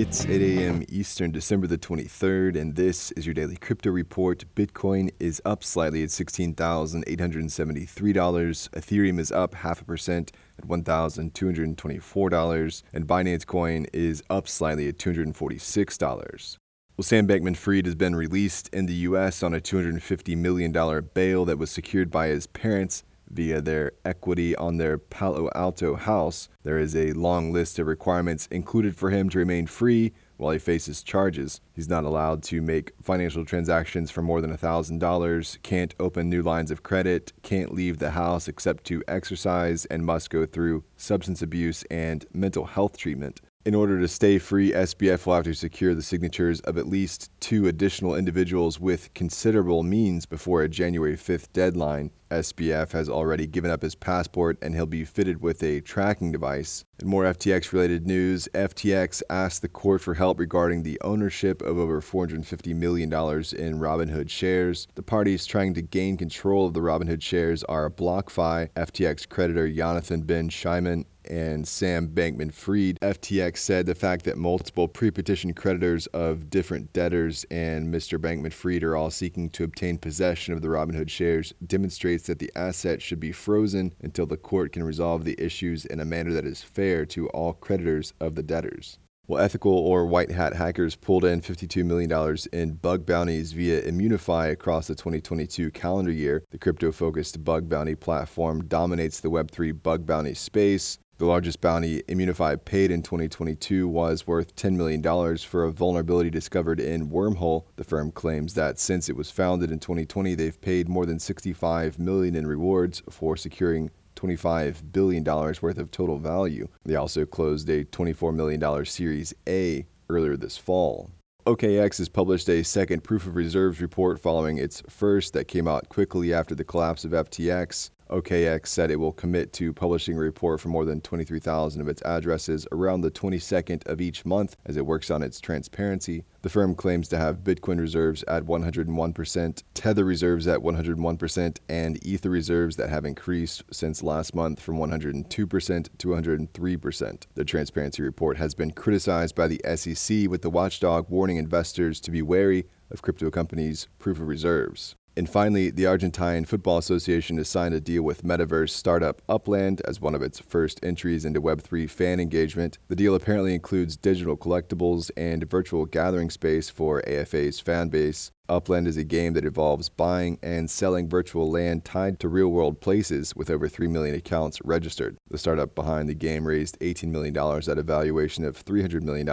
It's 8 a.m. Eastern, December the 23rd, and this is your daily crypto report. Bitcoin is up slightly at $16,873. Ethereum is up half a percent at $1,224, and Binance Coin is up slightly at $246. Well, Sam Bankman Fried has been released in the U.S. on a $250 million bail that was secured by his parents via their equity on their Palo Alto house. There is a long list of requirements included for him to remain free while he faces charges. He's not allowed to make financial transactions for more than $1,000, can't open new lines of credit, can't leave the house except to exercise, and must go through substance abuse and mental health treatment. In order to stay free, SBF will have to secure the signatures of at least two additional individuals with considerable means before a January 5th deadline. SBF has already given up his passport and he'll be fitted with a tracking device. In more FTX related news, FTX asked the court for help regarding the ownership of over $450 million in Robinhood shares. The parties trying to gain control of the Robinhood shares are BlockFi, FTX creditor Jonathan Ben Shimon, and Sam Bankman Fried. FTX said the fact that multiple pre petition creditors of different debtors and Mr. Bankman Fried are all seeking to obtain possession of the Robinhood shares demonstrates that the asset should be frozen until the court can resolve the issues in a manner that is fair to all creditors of the debtors. Well, ethical or white hat hackers pulled in $52 million in bug bounties via Immunefi across the 2022 calendar year. The crypto focused bug bounty platform dominates the Web3 bug bounty space. The largest bounty Immunefi paid in 2022 was worth $10 million for a vulnerability discovered in Wormhole. The firm claims that since it was founded in 2020, they've paid more than 65 million in rewards for securing $25 billion worth of total value. They also closed a $24 million Series A earlier this fall. OKX has published a second proof of reserves report following its first that came out quickly after the collapse of FTX. OKX said it will commit to publishing a report for more than 23,000 of its addresses around the 22nd of each month as it works on its transparency. The firm claims to have Bitcoin reserves at 101%, Tether reserves at 101%, and Ether reserves that have increased since last month from 102% to 103%. The transparency report has been criticized by the SEC, with the watchdog warning investors to be wary of crypto companies' proof of reserves. And finally, the Argentine Football Association has signed a deal with metaverse startup Upland as one of its first entries into Web3 fan engagement. The deal apparently includes digital collectibles and virtual gathering space for AFA's fan base. Upland is a game that involves buying and selling virtual land tied to real world places with over 3 million accounts registered. The startup behind the game raised $18 million at a valuation of $300 million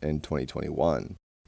in 2021.